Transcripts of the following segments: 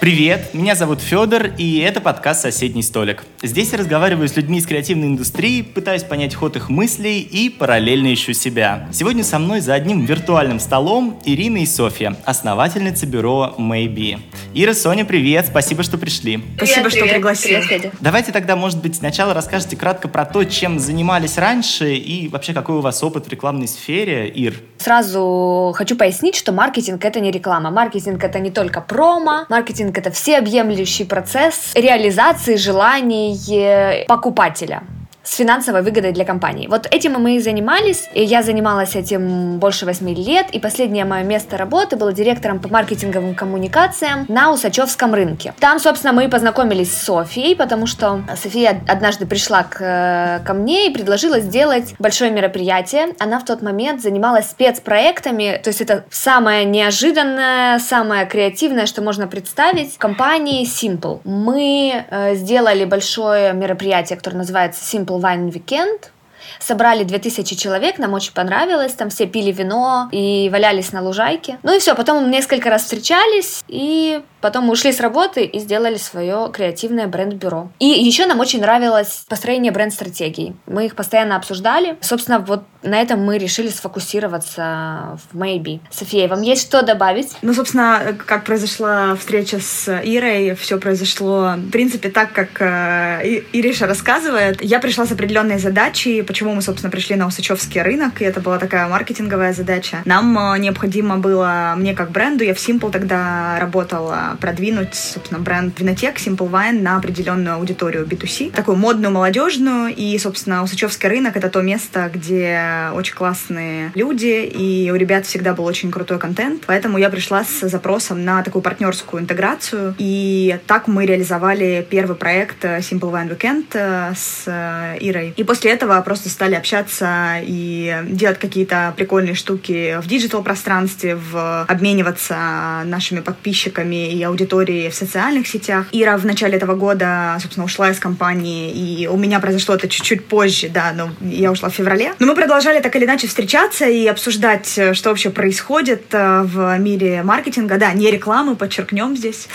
Привет, меня зовут Федор, и это подкаст «Соседний столик». Здесь я разговариваю с людьми из креативной индустрии, пытаюсь понять ход их мыслей и параллельно ищу себя. Сегодня со мной за одним виртуальным столом Ирина и Софья, основательницы бюро Maybe. Ира, Соня, привет, спасибо, что пришли. Спасибо, привет, что привет, пригласили. Привет, Федя. Давайте тогда, может быть, сначала расскажете кратко про то, чем занимались раньше и вообще какой у вас опыт в рекламной сфере, Ир. Сразу хочу пояснить, что маркетинг это не реклама. Маркетинг это не только промо, маркетинг это всеобъемлющий процесс реализации желаний э, покупателя с финансовой выгодой для компании. Вот этим мы и занимались. И я занималась этим больше восьми лет. И последнее мое место работы было директором по маркетинговым коммуникациям на Усачевском рынке. Там, собственно, мы и познакомились с Софией, потому что София однажды пришла к, ко мне и предложила сделать большое мероприятие. Она в тот момент занималась спецпроектами, то есть это самое неожиданное, самое креативное, что можно представить, в компании Simple. Мы э, сделали большое мероприятие, которое называется Simple Lijn Weekend Собрали 2000 человек, нам очень понравилось, там все пили вино и валялись на лужайке. Ну и все, потом мы несколько раз встречались, и потом мы ушли с работы и сделали свое креативное бренд-бюро. И еще нам очень нравилось построение бренд-стратегий. Мы их постоянно обсуждали. Собственно, вот на этом мы решили сфокусироваться в Maybe. София, вам есть что добавить? Ну, собственно, как произошла встреча с Ирой, все произошло, в принципе, так, как э, Ириша рассказывает. Я пришла с определенной задачей, почему мы, собственно, пришли на Усачевский рынок, и это была такая маркетинговая задача. Нам э, необходимо было, мне как бренду, я в Simple тогда работала, продвинуть, собственно, бренд Винотек Simple Wine на определенную аудиторию B2C, такую модную, молодежную, и, собственно, Усачевский рынок — это то место, где очень классные люди, и у ребят всегда был очень крутой контент, поэтому я пришла с запросом на такую партнерскую интеграцию, и так мы реализовали первый проект Simple Wine Weekend э, с э, Ирой. И после этого просто стали общаться и делать какие-то прикольные штуки в диджитал-пространстве, в обмениваться нашими подписчиками и аудиторией в социальных сетях. Ира в начале этого года, собственно, ушла из компании, и у меня произошло это чуть-чуть позже, да, но я ушла в феврале. Но мы продолжали так или иначе встречаться и обсуждать, что вообще происходит э, в мире маркетинга. Да, не рекламы, подчеркнем здесь.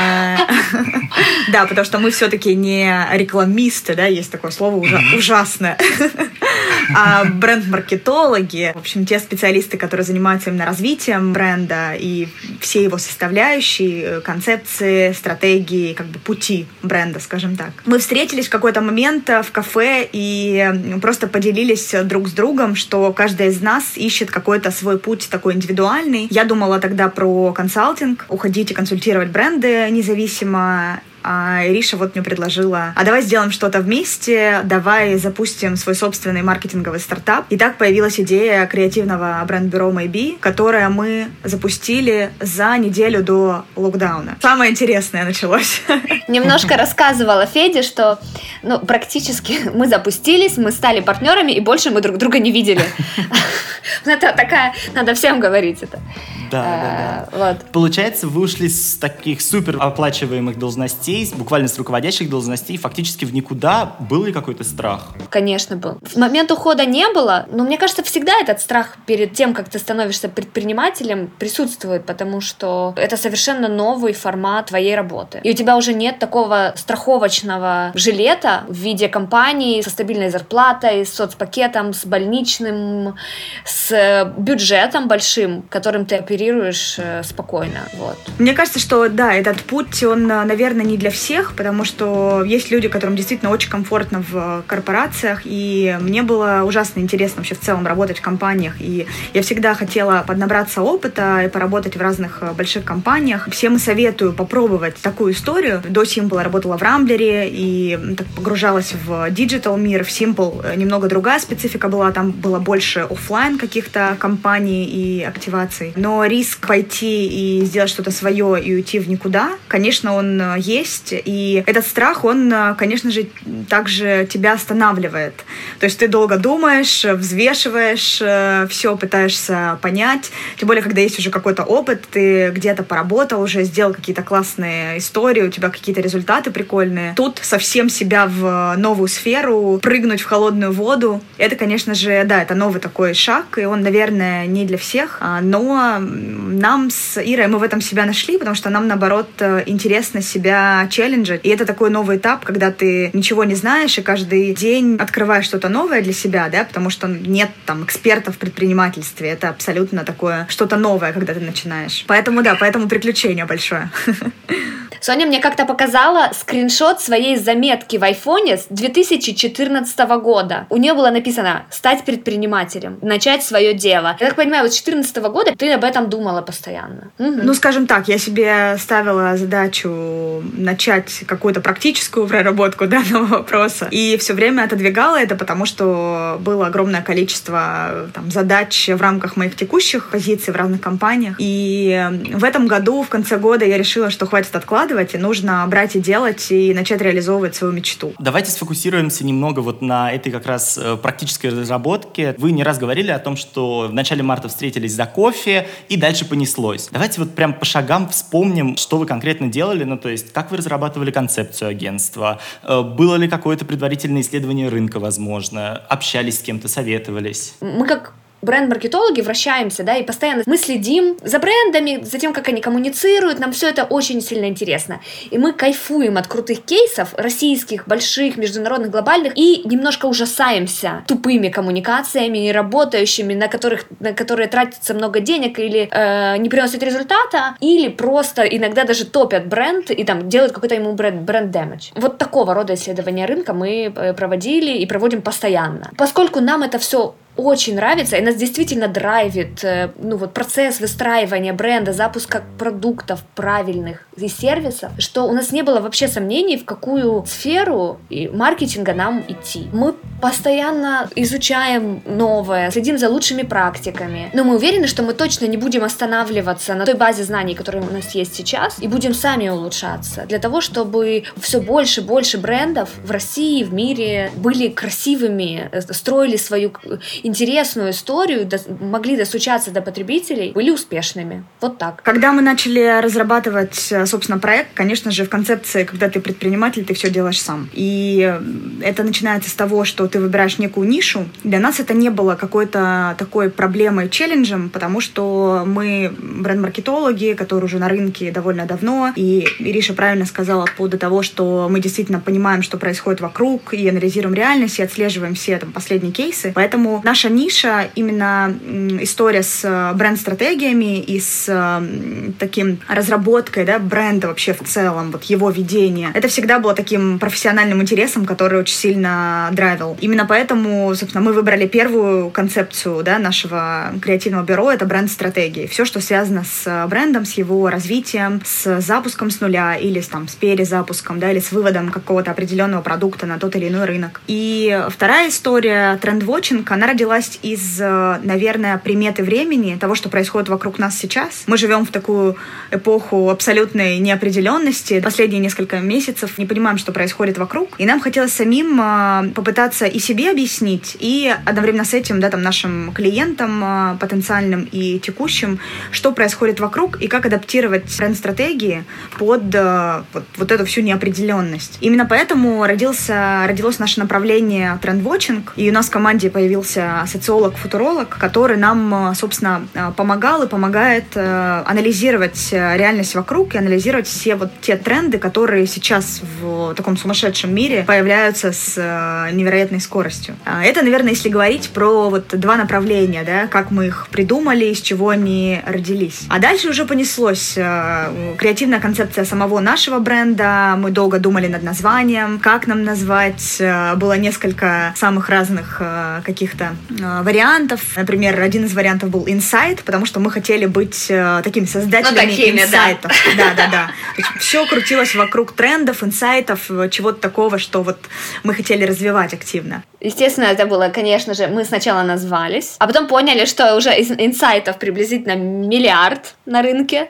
А, да, потому что мы все-таки не рекламисты, да, есть такое слово ужасное. А бренд-маркетологи, в общем, те специалисты, которые занимаются именно развитием бренда и все его составляющие, концепции, стратегии, как бы пути бренда, скажем так. Мы встретились в какой-то момент в кафе и просто поделились друг с другом, что каждый из нас ищет какой-то свой путь такой индивидуальный. Я думала тогда про консалтинг, уходить и консультировать бренды независимо а Ириша вот мне предложила, а давай сделаем что-то вместе, давай запустим свой собственный маркетинговый стартап. И так появилась идея креативного бренд-бюро Maybe, которое мы запустили за неделю до локдауна. Самое интересное началось. Немножко рассказывала Феде, что ну, практически мы запустились, мы стали партнерами, и больше мы друг друга не видели. Это такая, надо всем говорить это. Да, да, да. Вот. Получается, вы ушли с таких супер оплачиваемых должностей, буквально с руководящих должностей, фактически в никуда. Был ли какой-то страх? Конечно, был. В момент ухода не было, но мне кажется, всегда этот страх перед тем, как ты становишься предпринимателем, присутствует, потому что это совершенно новый формат твоей работы. И у тебя уже нет такого страховочного жилета в виде компании со стабильной зарплатой, с соцпакетом, с больничным, с бюджетом большим, которым ты оперируешь оперируешь э, спокойно. Вот. Мне кажется, что да, этот путь, он, э, наверное, не для всех, потому что есть люди, которым действительно очень комфортно в корпорациях, и мне было ужасно интересно вообще в целом работать в компаниях, и я всегда хотела поднабраться опыта и поработать в разных э, больших компаниях. Всем советую попробовать такую историю. До Simple работала в Рамблере и так погружалась в диджитал мир. В Simple э, немного другая специфика была, там было больше офлайн каких-то компаний и активаций. Но риск пойти и сделать что-то свое и уйти в никуда, конечно, он э, есть, есть. И этот страх, он, конечно же, также тебя останавливает. То есть ты долго думаешь, взвешиваешь, э, все пытаешься понять. Тем более, когда есть уже какой-то опыт, ты где-то поработал уже, сделал какие-то классные истории, у тебя какие-то результаты прикольные. Тут совсем себя в новую сферу, прыгнуть в холодную воду, это, конечно же, да, это новый такой шаг, и он, наверное, не для всех, а, но нам с Ирой мы в этом себя нашли, потому что нам, наоборот, интересно себя челленджить. И это такой новый этап, когда ты ничего не знаешь, и каждый день открываешь что-то новое для себя, да, потому что нет там экспертов в предпринимательстве. Это абсолютно такое что-то новое, когда ты начинаешь. Поэтому, да, поэтому приключение большое. Соня мне как-то показала скриншот своей заметки в айфоне с 2014 года. У нее было написано «стать предпринимателем», «начать свое дело». Я так понимаю, вот с 2014 года ты об этом думала постоянно. Угу. Ну, скажем так, я себе ставила задачу начать какую-то практическую проработку данного вопроса. И все время отодвигала это, потому что было огромное количество там, задач в рамках моих текущих позиций в разных компаниях. И в этом году, в конце года, я решила, что хватит откладывать, и нужно брать и делать, и начать реализовывать свою мечту. Давайте сфокусируемся немного вот на этой как раз э, практической разработке. Вы не раз говорили о том, что в начале марта встретились за кофе, и дальше понеслось. Давайте вот прям по шагам вспомним, что вы конкретно делали, ну то есть как вы разрабатывали концепцию агентства, э, было ли какое-то предварительное исследование рынка, возможно, общались с кем-то, советовались? Мы как бренд-маркетологи вращаемся, да, и постоянно мы следим за брендами, за тем, как они коммуницируют, нам все это очень сильно интересно. И мы кайфуем от крутых кейсов, российских, больших, международных, глобальных, и немножко ужасаемся тупыми коммуникациями, не работающими, на, которых, на которые тратится много денег или э, не приносят результата, или просто иногда даже топят бренд и там делают какой-то ему бренд, бренд damage. Вот такого рода исследования рынка мы э, проводили и проводим постоянно. Поскольку нам это все очень нравится, и нас действительно драйвит э, ну, вот процесс выстраивания бренда, запуска продуктов правильных и сервисов, что у нас не было вообще сомнений, в какую сферу маркетинга нам идти. Мы постоянно изучаем новое, следим за лучшими практиками, но мы уверены, что мы точно не будем останавливаться на той базе знаний, которая у нас есть сейчас, и будем сами улучшаться для того, чтобы все больше и больше брендов в России, в мире были красивыми, э, строили свою интересную историю, могли достучаться до потребителей, были успешными. Вот так. Когда мы начали разрабатывать, э, собственно, проект, конечно же, в концепции, когда ты предприниматель, ты все делаешь сам. И э, это начинается с того, что ты выбираешь некую нишу. Для нас это не было какой-то такой проблемой, челленджем, потому что мы бренд-маркетологи, которые уже на рынке довольно давно, и Ириша правильно сказала по поводу того, что мы действительно понимаем, что происходит вокруг, и анализируем реальность, и отслеживаем все там последние кейсы. Поэтому наш наша ниша именно история с э, бренд-стратегиями и с э, таким разработкой да, бренда вообще в целом, вот его ведение. Это всегда было таким профессиональным интересом, который очень сильно драйвил. Именно поэтому, собственно, мы выбрали первую концепцию да, нашего креативного бюро, это бренд-стратегии. Все, что связано с брендом, с его развитием, с запуском с нуля или с, там, с перезапуском, да, или с выводом какого-то определенного продукта на тот или иной рынок. И вторая история, тренд-вотчинг, она родилась родилась из, э, наверное, приметы времени, того, что происходит вокруг нас сейчас. Мы живем в такую эпоху абсолютной неопределенности. Последние несколько месяцев не понимаем, что происходит вокруг. И нам хотелось самим э, попытаться и себе объяснить, и одновременно с этим, да, там, нашим клиентам э, потенциальным и текущим, что происходит вокруг и как адаптировать бренд-стратегии под вот, вот эту всю неопределенность. Именно поэтому родился, родилось наше направление трендвотчинг, и у нас в команде появился социолог-футуролог, который нам, э, собственно, э, помогал и помогает э, анализировать реальность вокруг и анализировать все вот те тренды, которые сейчас в таком сумасшедшем мире появляются с невероятной скоростью. А это, наверное, если говорить про вот два направления, да, как мы их придумали, из чего они родились. А дальше уже понеслось креативная концепция самого нашего бренда. Мы долго думали над названием, как нам назвать. Было несколько самых разных каких-то вариантов. Например, один из вариантов был инсайт, потому что мы хотели быть э, такими создателями ну, такими, инсайтов. Да, да, да. да. Все крутилось вокруг трендов, инсайтов, чего-то такого, что вот мы хотели развивать активно. Естественно, это было, конечно же, мы сначала назвались, а потом поняли, что уже из инсайтов приблизительно миллиард на рынке,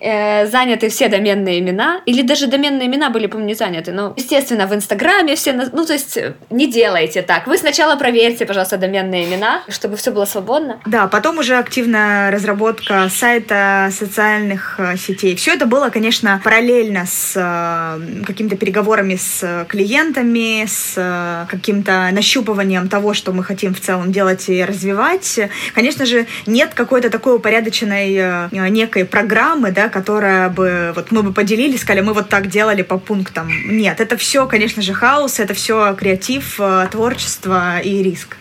э, заняты все доменные имена, или даже доменные имена были, по-моему, не заняты, но, естественно, в Инстаграме все, ну, то есть не делайте так. Вы сначала проверьте, пожалуйста, доменные имена, чтобы все было свободно. Да, потом уже активная разработка сайта, социальных э, сетей. Все это было, конечно, параллельно с э, какими-то переговорами с клиентами, с э, каким-то нащупыванием того, что мы хотим в целом делать и развивать. Конечно же, нет какой-то такой упорядоченной некой программы, да, которая бы, вот мы бы поделились, сказали, мы вот так делали по пунктам. Нет, это все, конечно же, хаос, это все креатив, творчество и риск.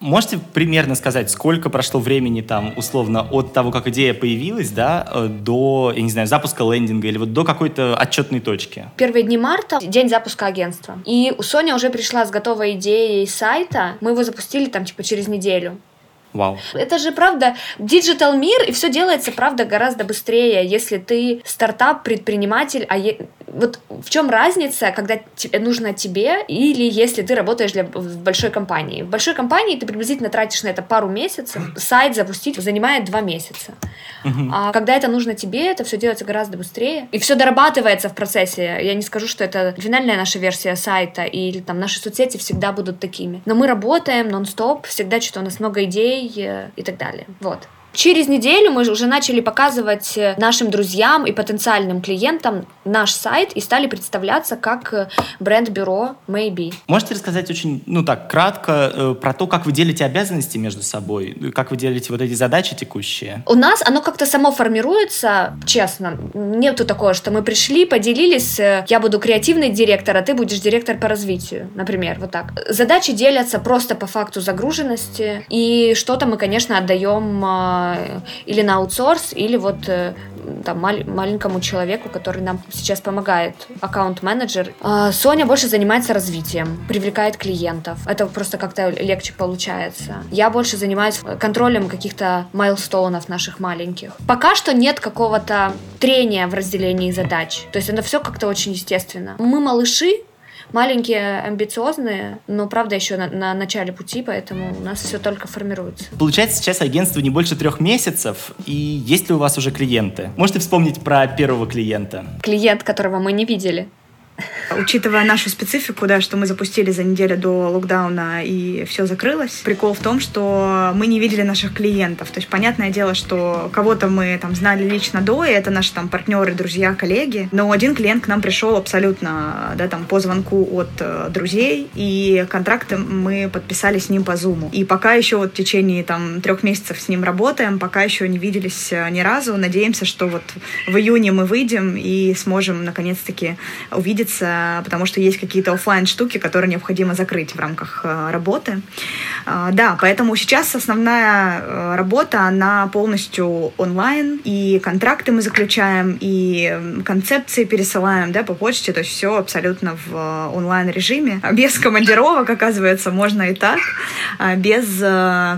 Можете примерно сказать, сколько прошло времени там, условно, от того, как идея появилась, да, э, до, я не знаю, запуска лендинга или вот до какой-то отчетной точки? Первые дни марта, день запуска агентства. И у Соня уже пришла с готовой идеей сайта. Мы его запустили там типа через неделю. Вау. Это же правда диджитал мир, и все делается, правда, гораздо быстрее, если ты стартап, предприниматель, а е... вот в чем разница, когда нужно тебе, или если ты работаешь для... в большой компании. В большой компании ты приблизительно тратишь на это пару месяцев, сайт запустить занимает два месяца. А когда это нужно тебе, это все делается гораздо быстрее, и все дорабатывается в процессе. Я не скажу, что это финальная наша версия сайта, или там наши соцсети всегда будут такими. Но мы работаем нон-стоп, всегда что-то у нас много идей, и так далее. Вот. Через неделю мы уже начали показывать э, нашим друзьям и потенциальным клиентам наш сайт и стали представляться как э, бренд-бюро Maybe. Можете рассказать очень, ну так, кратко э, про то, как вы делите обязанности между собой, как вы делите вот эти задачи текущие? У нас оно как-то само формируется, честно. Нету такого, что мы пришли, поделились, я буду креативный директор, а ты будешь директор по развитию, например, вот так. Задачи делятся просто по факту загруженности, и что-то мы, конечно, отдаем или на аутсорс, или вот э, там, мал- маленькому человеку, который нам сейчас помогает, аккаунт-менеджер. А Соня больше занимается развитием, привлекает клиентов. Это просто как-то легче получается. Я больше занимаюсь контролем каких-то майлстоунов наших маленьких. Пока что нет какого-то трения в разделении задач. То есть это все как-то очень естественно. Мы малыши, маленькие, амбициозные, но, правда, еще на, на начале пути, поэтому у нас все только формируется. Получается, сейчас агентство не больше трех месяцев, и есть ли у вас уже клиенты? Можете вспомнить про первого клиента? Клиент, которого мы не видели. Учитывая нашу специфику, да, что мы запустили за неделю до локдауна и все закрылось, прикол в том, что мы не видели наших клиентов. То есть, понятное дело, что кого-то мы там знали лично до, и это наши там партнеры, друзья, коллеги, но один клиент к нам пришел абсолютно, да, там по звонку от э, друзей, и контракты мы подписали с ним по зуму. И пока еще вот в течение там трех месяцев с ним работаем, пока еще не виделись э, ни разу, надеемся, что вот в июне мы выйдем и сможем наконец-таки увидеться находиться, потому что есть какие-то офлайн штуки, которые необходимо закрыть в рамках э, работы. А, да, поэтому сейчас основная э, работа, она полностью онлайн, и контракты мы заключаем, и концепции пересылаем да, по почте, то есть все абсолютно в э, онлайн-режиме. Без командировок, оказывается, можно и так, а без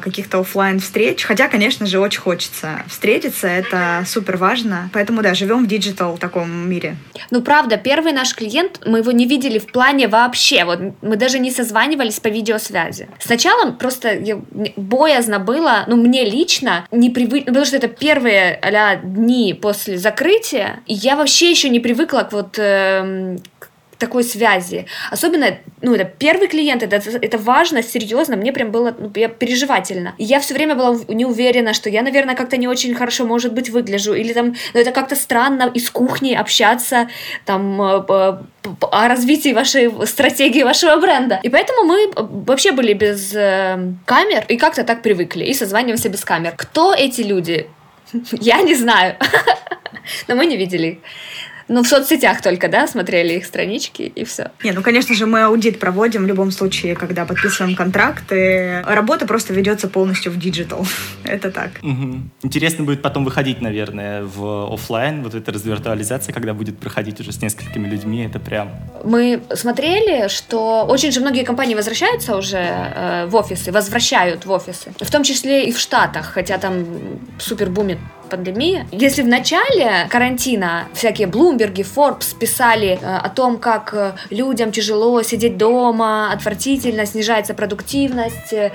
каких-то офлайн встреч Хотя, конечно же, очень хочется встретиться, это супер важно. Поэтому, да, живем в диджитал таком мире. Ну, правда, первый наш клиент клиент, мы его не видели в плане вообще, вот мы даже не созванивались по видеосвязи. Сначала просто боязно было, ну мне лично, не привык, потому что это первые а дни после закрытия, и я вообще еще не привыкла к вот э, такой связи. Особенно, ну, это первый клиент, это, это важно, серьезно, мне прям было ну, я переживательно. И я все время была не уверена, что я, наверное, как-то не очень хорошо, может быть, выгляжу, или там, ну, это как-то странно из кухни общаться, там, э, о развитии вашей стратегии вашего бренда. И поэтому мы вообще были без э, камер и как-то так привыкли, и созваниваемся без камер. Кто эти люди? Я не знаю. Но мы не видели ну, в соцсетях только, да, смотрели их странички и все. Не, ну, конечно же, мы аудит проводим в любом случае, когда подписываем контракты. Работа просто ведется полностью в диджитал. Это так. Угу. Интересно будет потом выходить, наверное, в офлайн, вот эта развиртуализация, когда будет проходить уже с несколькими людьми, это прям... Мы смотрели, что очень же многие компании возвращаются уже э, в офисы, возвращают в офисы, в том числе и в Штатах, хотя там супер бумит пандемия. Если в начале карантина всякие Блумберги, Forbes писали э, о том, как э, людям тяжело сидеть дома, отвратительно, снижается продуктивность, э,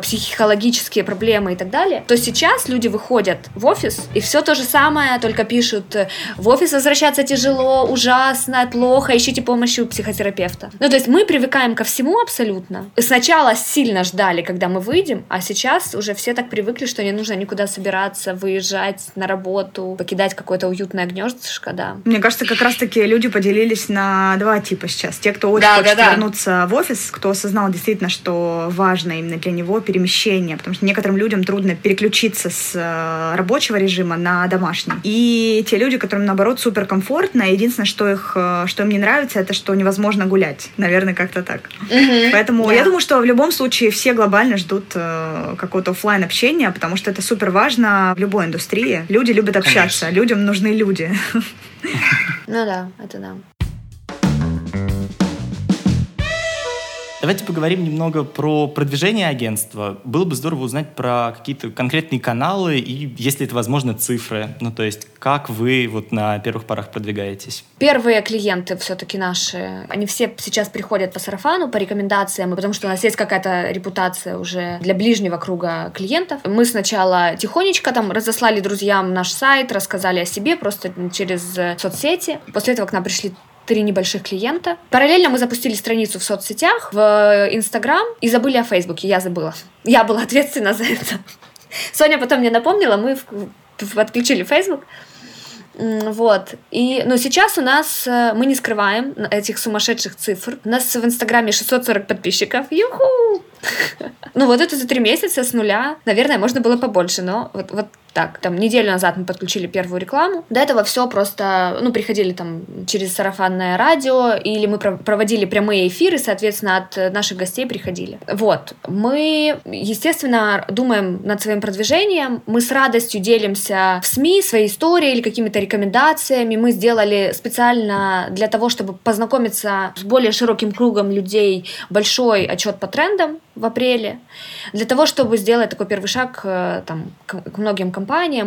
психологические проблемы и так далее, то сейчас люди выходят в офис и все то же самое, только пишут в офис возвращаться тяжело, ужасно, плохо, ищите помощи у психотерапевта. Ну, то есть мы привыкаем ко всему абсолютно. Сначала сильно ждали, когда мы выйдем, а сейчас уже все так привыкли, что не нужно никуда собираться, выезжать на работу, покидать какое-то уютное гнездышко, да. Мне кажется, как раз-таки люди поделились на два типа сейчас. Те, кто очень да, хочет да, да. вернуться в офис, кто осознал действительно, что важно именно для него перемещение, потому что некоторым людям трудно переключиться с э, рабочего режима на домашний. И те люди, которым, наоборот, супер комфортно, единственное, что, их, э, что им не нравится, это что невозможно гулять. Наверное, как-то так. Угу. Поэтому да. я думаю, что в любом случае все глобально ждут э, какого-то офлайн общения, потому что это супер важно в любой индустрии. Люди любят общаться, Конечно. людям нужны люди. Ну да, это да. Давайте поговорим немного про продвижение агентства. Было бы здорово узнать про какие-то конкретные каналы и, если это возможно, цифры. Ну, то есть, как вы вот на первых порах продвигаетесь? Первые клиенты все-таки наши, они все сейчас приходят по сарафану, по рекомендациям, потому что у нас есть какая-то репутация уже для ближнего круга клиентов. Мы сначала тихонечко там разослали друзьям наш сайт, рассказали о себе просто через соцсети. После этого к нам пришли три небольших клиента. Параллельно мы запустили страницу в соцсетях, в Инстаграм и забыли о Фейсбуке. Я забыла. Я была ответственна за это. Соня потом мне напомнила, мы подключили Фейсбук. Вот. И, но сейчас у нас, э, мы не скрываем этих сумасшедших цифр. У нас в Инстаграме 640 подписчиков. Юху! Ну вот это за три месяца с нуля. Наверное, можно было побольше, но вот, вот так, там неделю назад мы подключили первую рекламу. До этого все просто, ну, приходили там через сарафанное радио, или мы проводили прямые эфиры, соответственно, от наших гостей приходили. Вот. Мы, естественно, думаем над своим продвижением, мы с радостью делимся в СМИ своей историей или какими-то рекомендациями. Мы сделали специально для того, чтобы познакомиться с более широким кругом людей большой отчет по трендам в апреле, для того, чтобы сделать такой первый шаг э, там, к многим компаниям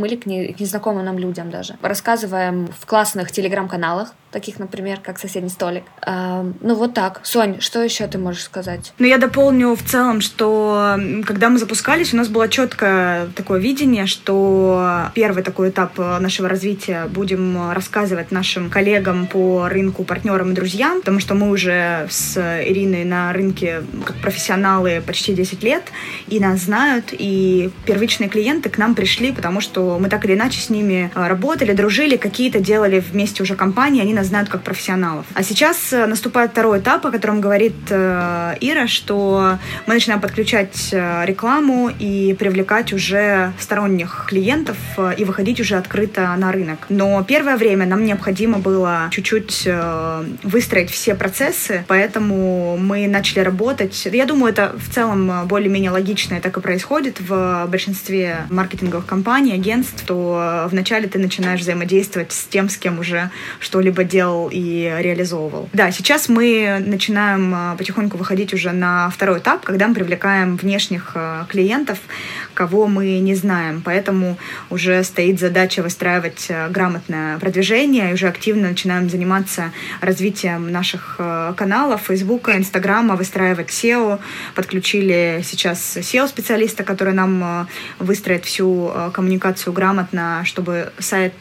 или к, не, к незнакомым нам людям даже. Рассказываем в классных телеграм-каналах, таких, например, как «Соседний столик». Ну вот так. Сонь, что еще ты можешь сказать? Ну я дополню в целом, что когда мы запускались, у нас было четкое такое видение, что первый такой этап нашего развития будем рассказывать нашим коллегам по рынку, партнерам и друзьям, потому что мы уже с Ириной на рынке как профессионалы почти 10 лет, и нас знают, и первичные клиенты к нам пришли, потому что мы так или иначе с ними работали, дружили, какие-то делали вместе уже компании, они нас знают как профессионалов. А сейчас э, наступает второй этап, о котором говорит э, Ира, что мы начинаем подключать э, рекламу и привлекать уже сторонних клиентов и выходить уже открыто на рынок. Но первое время нам необходимо было чуть-чуть выстроить все процессы, поэтому мы начали работать. Я думаю, это в целом более-менее логично и так и происходит в большинстве маркетинговых компаний, агентств, то вначале ты начинаешь взаимодействовать с тем, с кем уже что-либо делал и реализовывал. Да, сейчас мы начинаем а, потихоньку выходить уже на второй этап, когда мы привлекаем внешних а, клиентов, кого мы не знаем. Поэтому уже стоит задача выстраивать а, грамотное продвижение и уже активно начинаем заниматься развитием наших каналов, Фейсбука, Инстаграма, выстраивать SEO. Подключили сейчас SEO-специалиста, который нам выстроит всю коммуникацию грамотно, чтобы сайт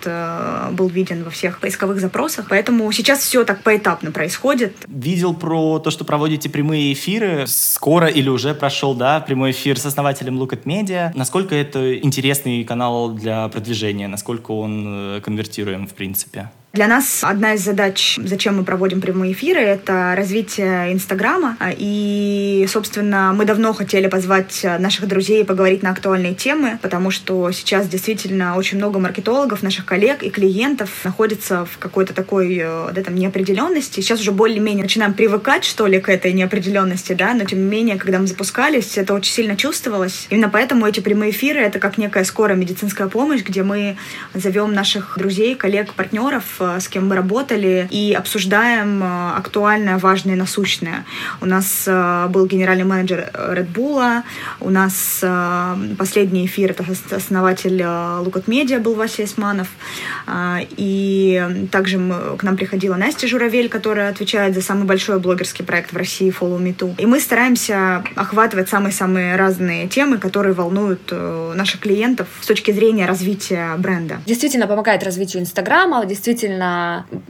был виден во всех поисковых запросах. Поэтому Поэтому сейчас все так поэтапно происходит. Видел про то, что проводите прямые эфиры. Скоро или уже прошел, да, прямой эфир с основателем Look at Media. Насколько это интересный канал для продвижения? Насколько он э, конвертируем, в принципе? Для нас одна из задач, зачем мы проводим прямые эфиры, это развитие Инстаграма. И, собственно, мы давно хотели позвать наших друзей поговорить на актуальные темы, потому что сейчас действительно очень много маркетологов, наших коллег и клиентов находится в какой-то такой да, э, там, неопределенности. Сейчас уже более-менее начинаем привыкать, что ли, к этой неопределенности, да, но тем не менее, когда мы запускались, это очень сильно чувствовалось. Именно поэтому эти прямые эфиры — это как некая скорая медицинская помощь, где мы зовем наших друзей, коллег, партнеров с кем мы работали, и обсуждаем актуальное, важное, насущное. У нас был генеральный менеджер Red Bull, у нас последний эфир, это основатель Лукат Медиа был Вася Исманов, и также к нам приходила Настя Журавель, которая отвечает за самый большой блогерский проект в России Follow Me Too. И мы стараемся охватывать самые-самые разные темы, которые волнуют э, наших клиентов с точки зрения развития бренда. Действительно помогает развитию Инстаграма, действительно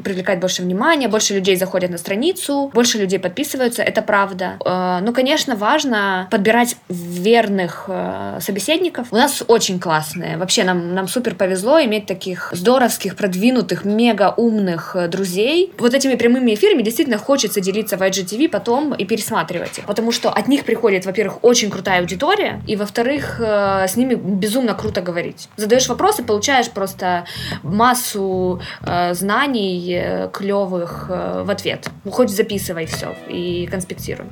привлекает больше внимания, больше людей заходят на страницу, больше людей подписываются, это правда. Э, ну, конечно, важно подбирать верных э, собеседников. У нас очень классные. Вообще нам, нам супер повезло иметь таких здоровских, продвинутых, мега умных друзей. Вот этими прямыми эфирами действительно хочется делиться в IGTV потом и пересматривать их. Потому что от них приходит, во-первых, очень крутая аудитория, и, во-вторых, э, с ними безумно круто говорить. Задаешь вопросы, получаешь просто массу э, знаний клевых в ответ. Ну, хоть записывай все и конспектируй.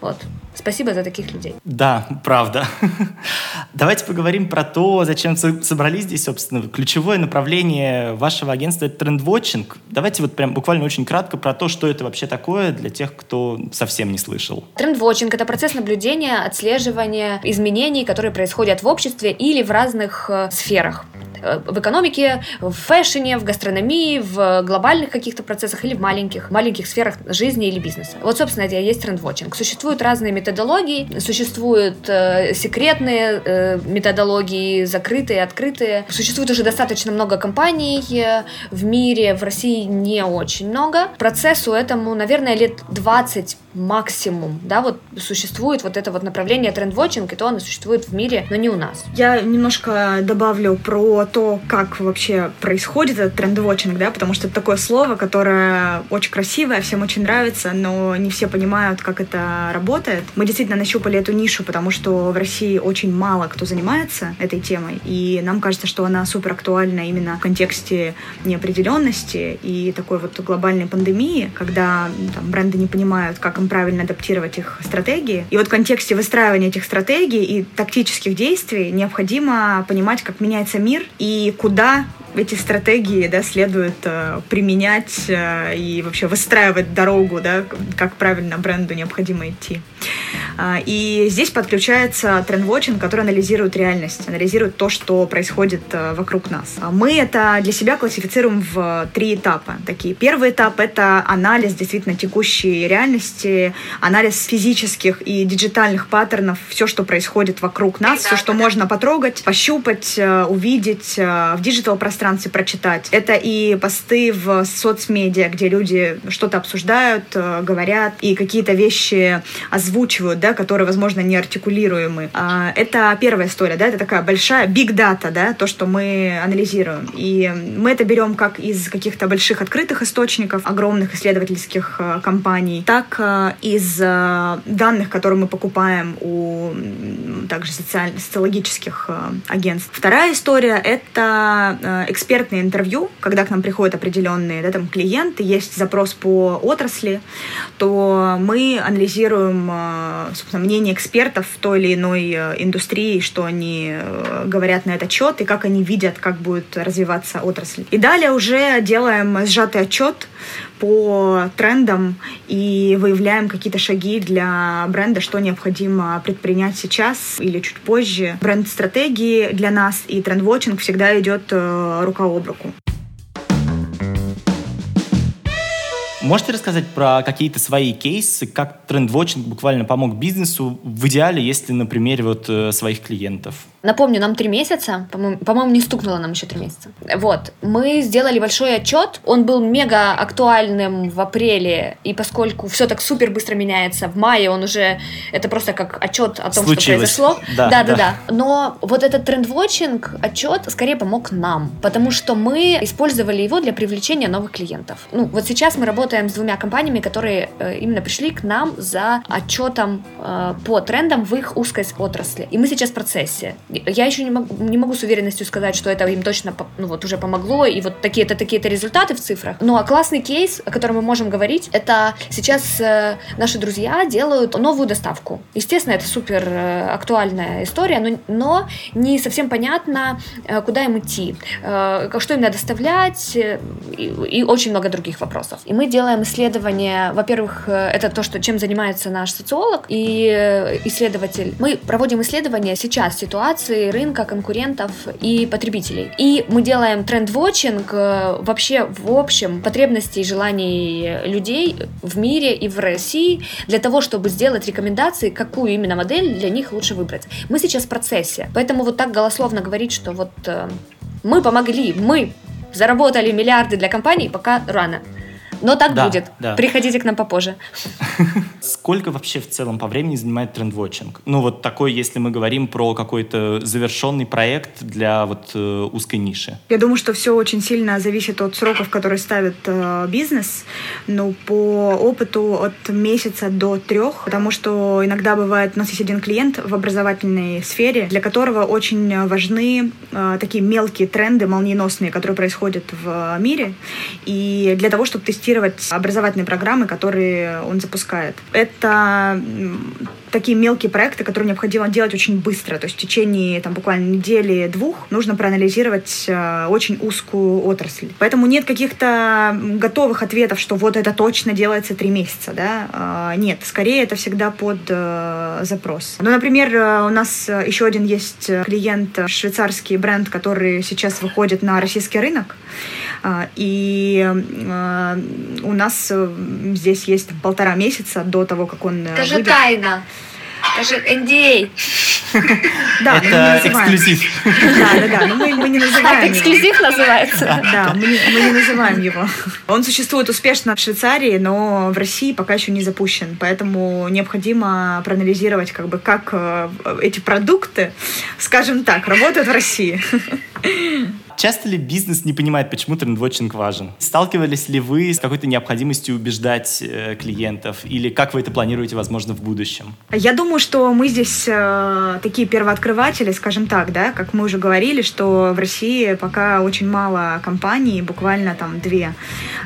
Вот. Спасибо за таких людей. Да, правда. Давайте поговорим про то, зачем собрались здесь, собственно. Ключевое направление вашего агентства — это трендвотчинг. Давайте вот прям буквально очень кратко про то, что это вообще такое для тех, кто совсем не слышал. Трендвотчинг — это процесс наблюдения, отслеживания изменений, которые происходят в обществе или в разных э, сферах. Э, в экономике, в фэшне, в гастрономии, в глобальных каких-то процессах или в маленьких, маленьких сферах жизни или бизнеса. Вот, собственно, это и есть трендвотчинг. Существуют разные методологии, существуют э, секретные э, методологии, закрытые, открытые. Существует уже достаточно много компаний э, в мире, в России не очень много. Процессу этому, наверное, лет 20 максимум, да, вот существует вот это вот направление трендвотчинг, и то оно существует в мире, но не у нас. Я немножко добавлю про то, как вообще происходит этот трендвотчинг, да, потому что это такое слово, которое очень красивое, всем очень нравится, но не все понимают, как это работает. Мы действительно нащупали эту нишу, потому что в России очень мало кто занимается этой темой, и нам кажется, что она супер актуальна именно в контексте неопределенности и такой вот глобальной пандемии, когда там, бренды не понимают, как им правильно адаптировать их стратегии. И вот в контексте выстраивания этих стратегий и тактических действий необходимо понимать, как меняется мир и куда эти стратегии да, следует э, применять э, и вообще выстраивать дорогу, да, как правильно бренду необходимо идти. Э, и здесь подключается трендвотчинг, который анализирует реальность, анализирует то, что происходит э, вокруг нас. А мы это для себя классифицируем в три этапа. Такие. Первый этап — это анализ действительно текущей реальности, анализ физических и диджитальных паттернов, все, что происходит вокруг нас, все, что можно потрогать, пощупать, э, увидеть э, в диджитал-пространстве, пространстве прочитать. Это и посты в соцмедиа, где люди что-то обсуждают, э, говорят и какие-то вещи озвучивают, да, которые, возможно, не артикулируемы. А, это первая история, да, это такая большая big data, да, то, что мы анализируем. И мы это берем как из каких-то больших открытых источников, огромных исследовательских э, компаний, так э, из данных, которые мы покупаем у также социально социологических агентств. Вторая история — это экспертные интервью, когда к нам приходят определенные да, там, клиенты, есть запрос по отрасли, то мы анализируем э, собственно, мнение экспертов в той или иной э, индустрии, что они э, говорят на этот счет и как они видят, как будет развиваться отрасль. И далее уже делаем сжатый отчет по трендам и выявляем какие-то шаги для бренда, что необходимо предпринять сейчас или чуть позже. Бренд-стратегии для нас и тренд-вотчинг всегда идет рука об руку. Можете рассказать про какие-то свои кейсы, как трендвотчинг буквально помог бизнесу в идеале, если на примере вот э, своих клиентов? Напомню, нам три месяца, по-моему, по не стукнуло нам еще три месяца. Вот, мы сделали большой отчет, он был мега актуальным в апреле, и поскольку все так супер быстро меняется, в мае он уже, это просто как отчет о том, Случилось. что произошло. Да, да, да, да. Но вот этот трендвотчинг отчет скорее помог нам, потому что мы использовали его для привлечения новых клиентов. Ну, вот сейчас мы работаем работаем с двумя компаниями, которые э, именно пришли к нам за отчетом э, по трендам в их узкой отрасли. И мы сейчас в процессе. Я еще не могу, не могу с уверенностью сказать, что это им точно ну, вот уже помогло, и вот такие-то такие-то результаты в цифрах. Ну а классный кейс, о котором мы можем говорить, это сейчас э, наши друзья делают новую доставку. Естественно, это супер актуальная история, но, но не совсем понятно, куда им идти, что им надо доставлять, и, и очень много других вопросов. И мы делаем исследования, во-первых, э, это то, что, чем занимается наш социолог и э, исследователь. Мы проводим исследования сейчас ситуации рынка, конкурентов и потребителей. И мы делаем тренд-вотчинг вообще в общем потребностей и желаний людей в мире и в России для того, чтобы сделать рекомендации, какую именно модель для них лучше выбрать. Мы сейчас в процессе, поэтому вот так голословно говорить, что вот мы помогли, мы заработали миллиарды для компаний, пока рано. Но так да, будет. Да. Приходите к нам попозже. Сколько вообще в целом по времени занимает трендвотчинг? Ну вот такой, если мы говорим про какой-то завершенный проект для вот э, узкой ниши. Я думаю, что все очень сильно зависит от сроков, которые ставит э, бизнес. Ну, по опыту от месяца до трех, потому что иногда бывает, у нас есть один клиент в образовательной сфере, для которого очень важны э, такие мелкие тренды, молниеносные, которые происходят в мире. И для того, чтобы тестировать образовательные программы, которые он запускает. Это это такие мелкие проекты, которые необходимо делать очень быстро. То есть в течение там, буквально недели-двух нужно проанализировать э, очень узкую отрасль. Поэтому нет каких-то готовых ответов, что вот это точно делается три месяца. Да? Э, нет, скорее это всегда под э, запрос. Ну, например, э, у нас еще один есть клиент, швейцарский бренд, который сейчас выходит на российский рынок. Э, и э, у нас э, здесь есть полтора месяца до того, как он... Скажи выйдет. тайна. Скажи NDA. Да, это эксклюзив. Да, да, да, но мы, мы не называем Это эксклюзив называется? Да, мы, мы не называем его. Он существует успешно в Швейцарии, но в России пока еще не запущен, поэтому необходимо проанализировать, как бы, как э, эти продукты, скажем так, работают в России. Часто ли бизнес не понимает, почему трендвотчинг важен? Сталкивались ли вы с какой-то необходимостью убеждать э, клиентов? Или как вы это планируете, возможно, в будущем? Я думаю, что мы здесь э, такие первооткрыватели, скажем так, да, как мы уже говорили, что в России пока очень мало компаний, буквально там две,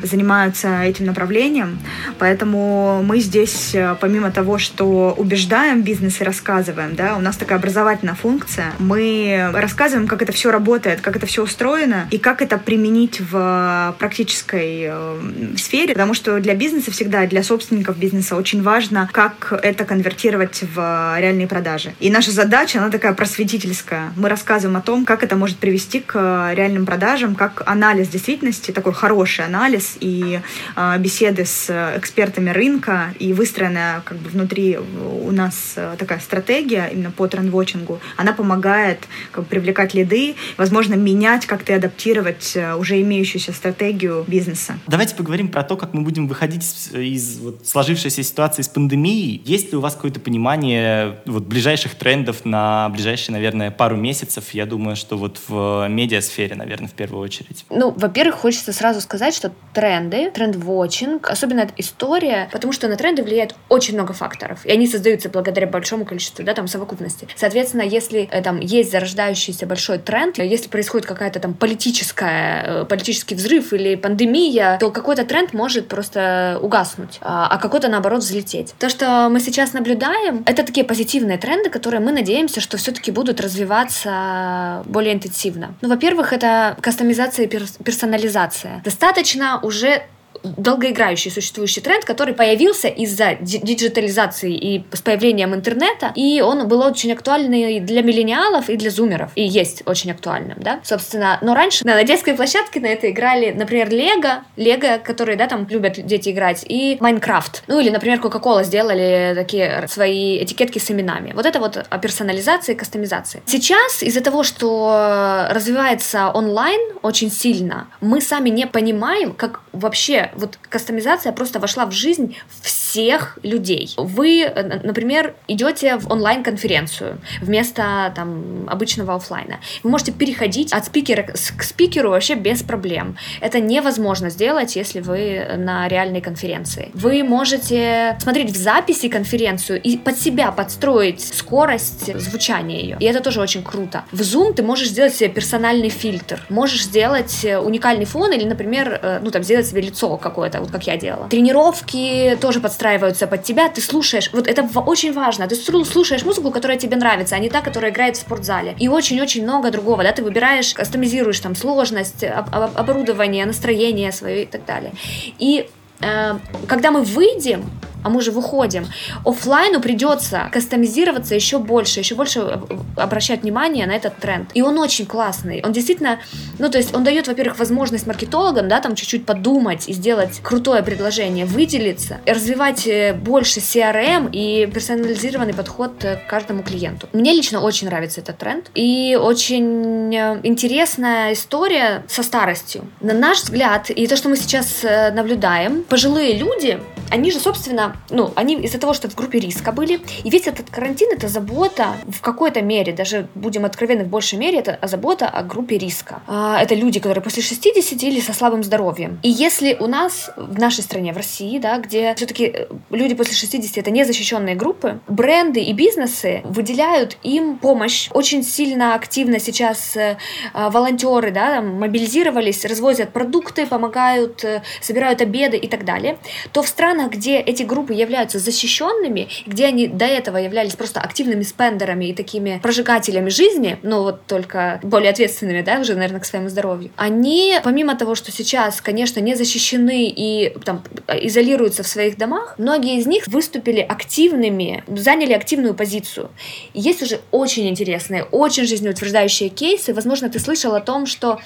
занимаются этим направлением. Поэтому мы здесь, э, помимо того, что убеждаем бизнес и рассказываем, да, у нас такая образовательная функция, мы рассказываем, как это все работает, как это все устроено, устроено и как это применить в практической э, сфере, потому что для бизнеса всегда, для собственников бизнеса очень важно, как это конвертировать в реальные продажи. И наша задача, она такая просветительская. Мы рассказываем о том, как это может привести к реальным продажам, как анализ действительности, такой хороший анализ и э, беседы с экспертами рынка и выстроенная как бы внутри у нас э, такая стратегия именно по трендвотчингу, она помогает как бы, привлекать лиды, возможно, менять как-то адаптировать э, уже имеющуюся стратегию бизнеса. Давайте поговорим про то, как мы будем выходить из вот сложившейся ситуации с пандемией. Есть ли у вас какое-то понимание вот, ближайших трендов на ближайшие, наверное, пару месяцев? Я думаю, что вот в медиасфере, наверное, в первую очередь. Ну, во-первых, хочется сразу сказать, что тренды, тренд-вотчинг, особенно эта история, потому что на тренды влияет очень много факторов, и они создаются благодаря большому количеству, да, там, совокупности. Соответственно, если э, там есть зарождающийся большой тренд, если происходит какая-то там политическая, э, политический взрыв или пандемия, то какой-то тренд может просто угаснуть, а, а какой-то наоборот взлететь. То, что мы сейчас наблюдаем, это такие позитивные тренды, которые мы надеемся, что все-таки будут развиваться более интенсивно. Ну, во-первых, это кастомизация и персонализация. Достаточно уже долгоиграющий существующий тренд, который появился из-за диджитализации и с появлением интернета, и он был очень актуальный для миллениалов и для зумеров, и есть очень актуальным, да, собственно, но раньше на детской площадке на это играли, например, Лего, Лего, которые, да, там любят дети играть, и Майнкрафт, ну или, например, Кока-Кола сделали такие свои этикетки с именами. Вот это вот о персонализации и кастомизации. Сейчас из-за того, что развивается онлайн очень сильно, мы сами не понимаем, как вообще вот кастомизация просто вошла в жизнь всех всех людей. Вы, например, идете в онлайн-конференцию вместо там обычного офлайна. Вы можете переходить от спикера к спикеру вообще без проблем. Это невозможно сделать, если вы на реальной конференции. Вы можете смотреть в записи конференцию и под себя подстроить скорость звучания ее. И это тоже очень круто. В Zoom ты можешь сделать себе персональный фильтр. Можешь сделать уникальный фон или, например, э, ну там сделать себе лицо какое-то, вот как я делала. Тренировки тоже подстраиваются под тебя. Ты слушаешь, вот это очень важно. Ты слушаешь музыку, которая тебе нравится, а не та, которая играет в спортзале. И очень-очень много другого, да, ты выбираешь, кастомизируешь там сложность, об, оборудование, настроение свое и так далее. И э, когда мы выйдем а мы же выходим. Оффлайну придется кастомизироваться еще больше, еще больше обращать внимание на этот тренд. И он очень классный. Он действительно, ну, то есть он дает, во-первых, возможность маркетологам, да, там чуть-чуть подумать и сделать крутое предложение, выделиться, развивать э, больше CRM и персонализированный подход к каждому клиенту. Мне лично очень нравится этот тренд. И очень э, интересная история со старостью. На наш взгляд, и то, что мы сейчас э, наблюдаем, пожилые люди, они же, собственно, ну, они из-за того, что в группе риска были, и весь этот карантин — это забота в какой-то мере, даже будем откровенны, в большей мере, это забота о группе риска. А, это люди, которые после 60 или со слабым здоровьем. И если у нас в нашей стране, в России, да, где все-таки э, люди после 60 — это незащищенные группы, бренды и бизнесы выделяют им помощь. Очень сильно активно сейчас э, а, волонтеры, да, мобилизировались, развозят продукты, помогают, э, собирают обеды и так далее, то в странах странах, где эти группы являются защищенными, где они до этого являлись просто активными спендерами и такими прожигателями жизни, но вот только более ответственными, да, уже, наверное, к своему здоровью, они, помимо того, что сейчас, конечно, не защищены и там изолируются в своих домах, многие из них выступили активными, заняли активную позицию. Есть уже очень интересные, очень жизнеутверждающие кейсы. Возможно, ты слышал о том, что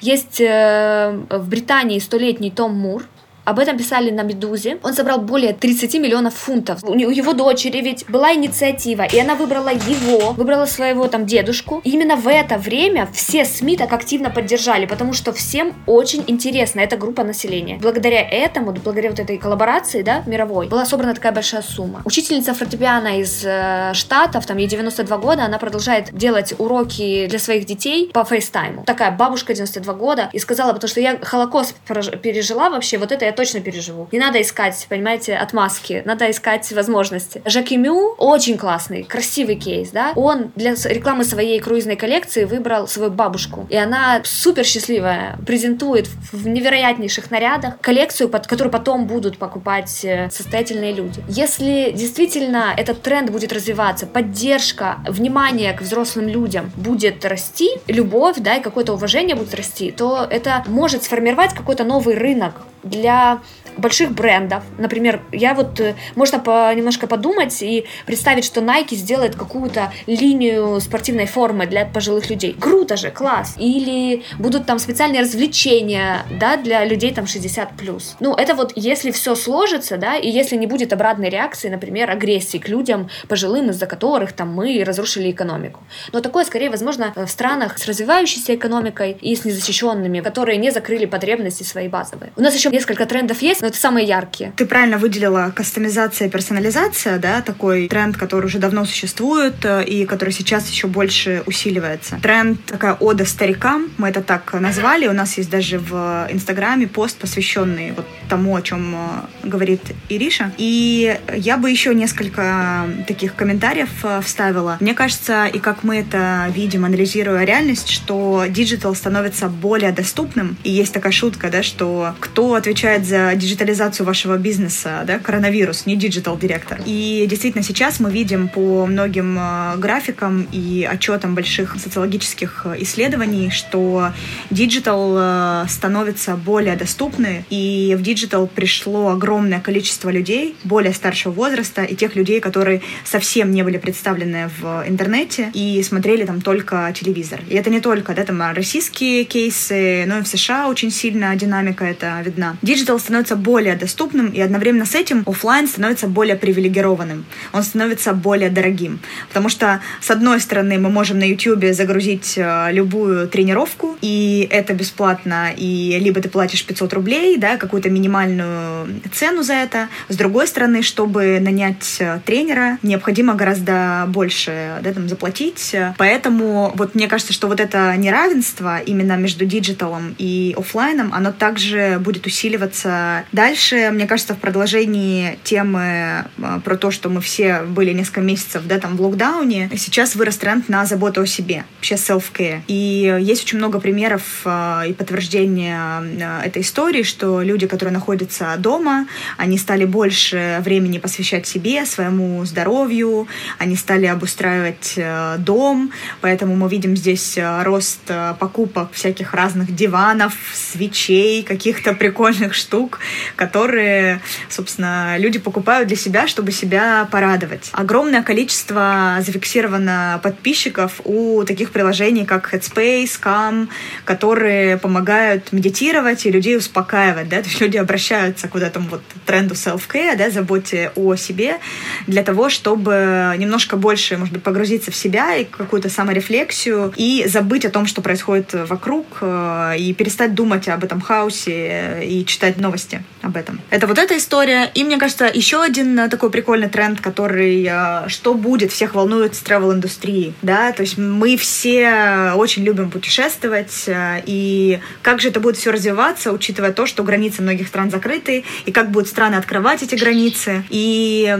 есть э, в Британии столетний Том Мур, об этом писали на «Медузе». Он собрал более 30 миллионов фунтов. У его дочери ведь была инициатива, и она выбрала его, выбрала своего там дедушку. И именно в это время все СМИ так активно поддержали, потому что всем очень интересна эта группа населения. Благодаря этому, благодаря вот этой коллаборации, да, мировой, была собрана такая большая сумма. Учительница фортепиано из э, Штатов, там ей 92 года, она продолжает делать уроки для своих детей по фейстайму. Такая бабушка 92 года, и сказала, потому что я Холокост пережила вообще, вот это точно переживу. Не надо искать, понимаете, отмазки, надо искать возможности. Жаки Мю очень классный, красивый кейс, да. Он для рекламы своей круизной коллекции выбрал свою бабушку, и она супер счастливая, презентует в невероятнейших нарядах коллекцию, под которую потом будут покупать э, состоятельные люди. Если действительно этот тренд будет развиваться, поддержка, внимание к взрослым людям будет расти, любовь, да, и какое-то уважение будет расти, то это может сформировать какой-то новый рынок для больших брендов. Например, я вот э, можно по, немножко подумать и представить, что Nike сделает какую-то линию спортивной формы для пожилых людей. Круто же, класс. Или будут там специальные развлечения, да, для людей там 60 плюс. Ну, это вот если все сложится, да, и если не будет обратной реакции, например, агрессии к людям пожилым, из-за которых там мы разрушили экономику. Но такое скорее возможно в странах с развивающейся экономикой и с незащищенными, которые не закрыли потребности свои базовые. У нас еще несколько трендов есть, но это самые яркие. Ты правильно выделила кастомизация персонализация, да, такой тренд, который уже давно существует э, и который сейчас еще больше усиливается. Тренд такая ода старикам, мы это так назвали, у нас есть даже в Инстаграме пост, посвященный вот тому, о чем э, говорит Ириша. И я бы еще несколько таких комментариев э, вставила. Мне кажется, и как мы это видим, анализируя реальность, что диджитал становится более доступным. И есть такая шутка, да, что кто отвечает за диджитализацию вашего бизнеса, да, коронавирус, не диджитал директор. И действительно сейчас мы видим по многим э, графикам и отчетам больших социологических исследований, что диджитал э, становится более доступным, и в диджитал пришло огромное количество людей более старшего возраста и тех людей, которые совсем не были представлены в интернете и смотрели там только телевизор. И это не только да, там, российские кейсы, но и в США очень сильно динамика это видна. диджитал становится более доступным, и одновременно с этим офлайн становится более привилегированным. Он становится более дорогим. Потому что, с одной стороны, мы можем на YouTube загрузить э, любую тренировку, и это бесплатно, и либо ты платишь 500 рублей, да, какую-то минимальную цену за это. С другой стороны, чтобы нанять э, тренера, необходимо гораздо больше да, там, заплатить. Поэтому вот мне кажется, что вот это неравенство именно между диджиталом и офлайном, оно также будет усиливаться дальше. Мне кажется, в продолжении темы э, про то, что мы все были несколько месяцев да, там, в локдауне, сейчас вырос тренд на заботу о себе, вообще self-care. И есть очень много примеров э, и подтверждения этой истории, что люди, которые находятся дома, они стали больше времени посвящать себе, своему здоровью, они стали обустраивать э, дом, поэтому мы видим здесь э, рост э, покупок всяких разных диванов, свечей, каких-то прикольных штук, которые, собственно, люди покупают для себя, чтобы себя порадовать. Огромное количество зафиксировано подписчиков у таких приложений, как Headspace, Calm, которые помогают медитировать и людей успокаивать, да, то есть люди обращаются к вот этому вот тренду self-care, да, заботе о себе, для того, чтобы немножко больше, может быть, погрузиться в себя и какую-то саморефлексию, и забыть о том, что происходит вокруг, э, и перестать думать об этом хаосе и читать новости об этом. Это вот эта история. И, мне кажется, еще один такой прикольный тренд, который э, что будет, всех волнует с travel-индустрии, да, то есть мы все очень любим путешествовать, э, и как же это будет все развиваться, учитывая то, что границы многих стран закрыты, и как будут страны открывать эти границы. И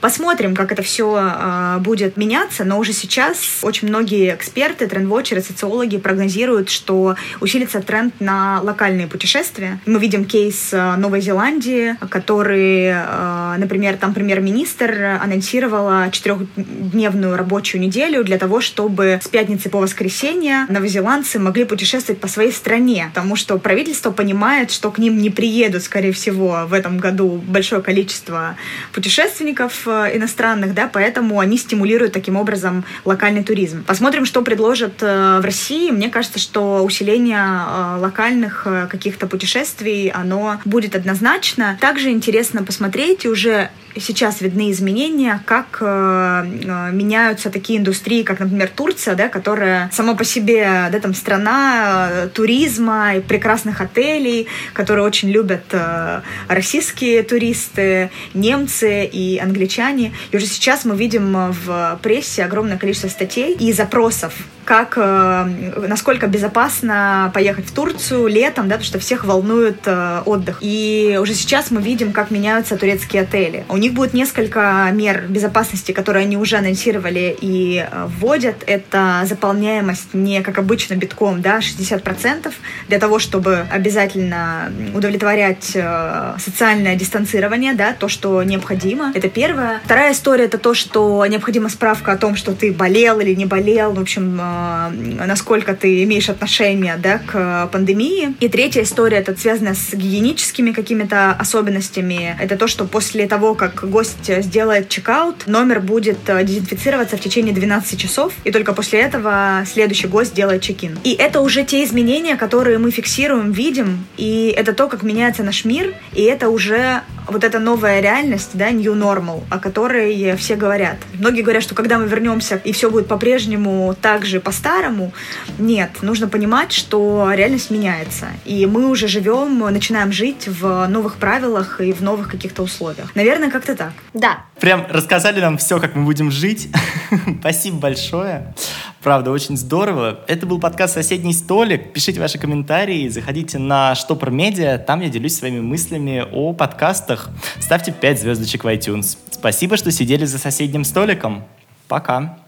посмотрим, как это все э, будет меняться, но уже сейчас очень многие эксперты, трендвотчеры, социологи прогнозируют, что усилится тренд на локальные путешествия. Мы видим кейс э, Новой Зеландии, который, э, например, там премьер-министр анонсировала четырехдневную рабочую неделю для того, чтобы с пятницы по воскресенье новозеландцы могли путешествовать по своей стране, потому что правительство понимает, что к ним не приедут, скорее всего, в этом году большое количество путешественников э, иностранных, да, поэтому они стимулируют таким образом локальный туризм. Посмотрим, что предложат э, в России. Мне кажется, что усиление локальных каких-то путешествий, оно будет однозначно. Также интересно посмотреть, и уже сейчас видны изменения, как э, меняются такие индустрии, как, например, Турция, да, которая сама по себе, да, там страна э, туризма и прекрасных отелей, которые очень любят э, российские туристы, немцы и англичане. И уже сейчас мы видим в прессе огромное количество статей и запросов как, э, насколько безопасно поехать в Турцию летом, да, потому что всех волнует э, отдых. И уже сейчас мы видим, как меняются турецкие отели. У них будет несколько мер безопасности, которые они уже анонсировали и э, вводят. Это заполняемость не как обычно битком, да, 60% для того, чтобы обязательно удовлетворять социальное дистанцирование, да, то, что необходимо. Это первое. Вторая история — это то, что необходима справка о том, что ты болел или не болел, в общем, Э, насколько ты имеешь отношение да, к пандемии. И третья история, это связана с гигиеническими какими-то особенностями. Это то, что после того, как гость сделает чекаут, номер будет э, дезинфицироваться в течение 12 часов, и только после этого следующий гость делает чекин. И это уже те изменения, которые мы фиксируем, видим, и это то, как меняется наш мир, и это уже вот эта новая реальность, да, new normal, о которой все говорят. Многие говорят, что когда мы вернемся и все будет по-прежнему так же по-старому, нет, нужно понимать, что реальность меняется, и мы уже живем, начинаем жить в новых правилах и в новых каких-то условиях. Наверное, как-то так. Да. Прям рассказали нам все, как мы будем жить. Спасибо большое. Правда, очень здорово. Это был подкаст «Соседний столик». Пишите ваши комментарии, заходите на Штопор Медиа. Там я делюсь своими мыслями о подкастах. Ставьте 5 звездочек в iTunes. Спасибо, что сидели за соседним столиком. Пока.